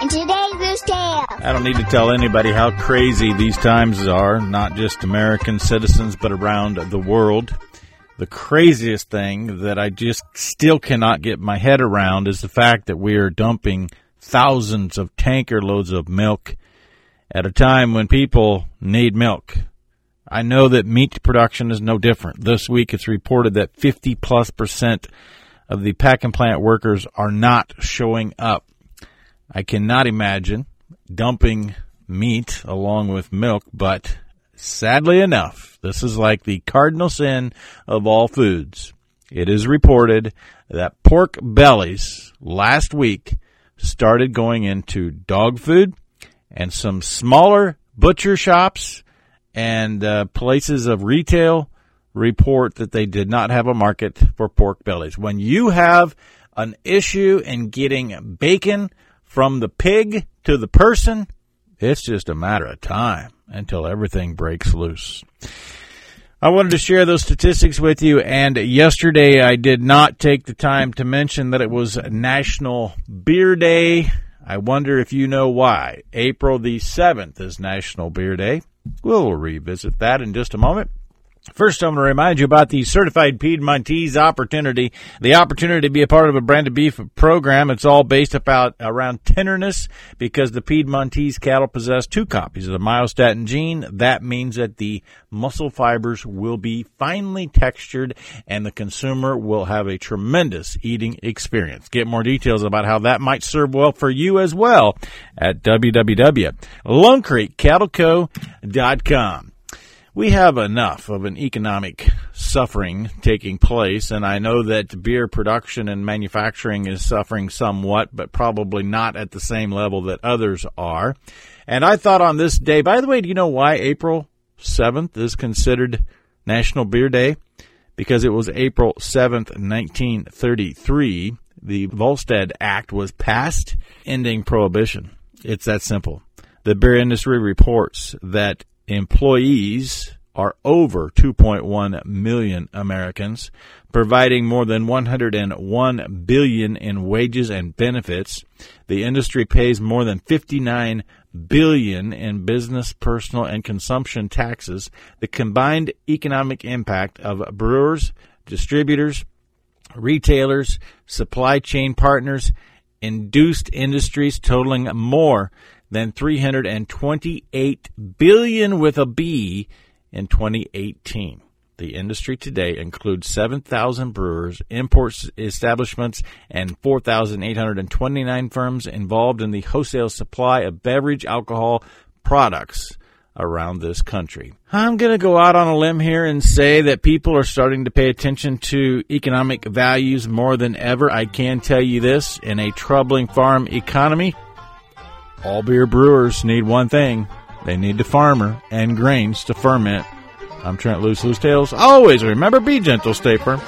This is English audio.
And today's Tale. I don't need to tell anybody how crazy these times are, not just American citizens, but around the world. The craziest thing that I just still cannot get my head around is the fact that we are dumping thousands of tanker loads of milk at a time when people need milk. I know that meat production is no different. This week it's reported that 50 plus percent of the packing plant workers are not showing up. I cannot imagine dumping meat along with milk, but sadly enough, this is like the cardinal sin of all foods. It is reported that pork bellies last week started going into dog food and some smaller butcher shops and uh, places of retail report that they did not have a market for pork bellies. When you have an issue in getting bacon from the pig to the person, it's just a matter of time until everything breaks loose. I wanted to share those statistics with you, and yesterday I did not take the time to mention that it was National Beer Day. I wonder if you know why. April the 7th is National Beer Day. We'll revisit that in just a moment. First, I'm going to remind you about the Certified Piedmontese opportunity, the opportunity to be a part of a branded beef program. It's all based about around tenderness because the Piedmontese cattle possess two copies of the myostatin gene. That means that the muscle fibers will be finely textured and the consumer will have a tremendous eating experience. Get more details about how that might serve well for you as well at www.lonecreekcattleco.com we have enough of an economic suffering taking place, and I know that beer production and manufacturing is suffering somewhat, but probably not at the same level that others are. And I thought on this day, by the way, do you know why April 7th is considered National Beer Day? Because it was April 7th, 1933, the Volstead Act was passed ending prohibition. It's that simple. The beer industry reports that employees are over 2.1 million Americans, providing more than 101 billion in wages and benefits. The industry pays more than 59 billion in business, personal, and consumption taxes. The combined economic impact of brewers, distributors, retailers, supply chain partners, induced industries totaling more than 328 billion with a B in 2018. The industry today includes 7,000 brewers, import establishments, and 4,829 firms involved in the wholesale supply of beverage alcohol products around this country. I'm going to go out on a limb here and say that people are starting to pay attention to economic values more than ever. I can tell you this in a troubling farm economy, all beer brewers need one thing. They need the farmer and grains to ferment. I'm Trent Loos Loos Tales. Always remember, be gentle, stay firm.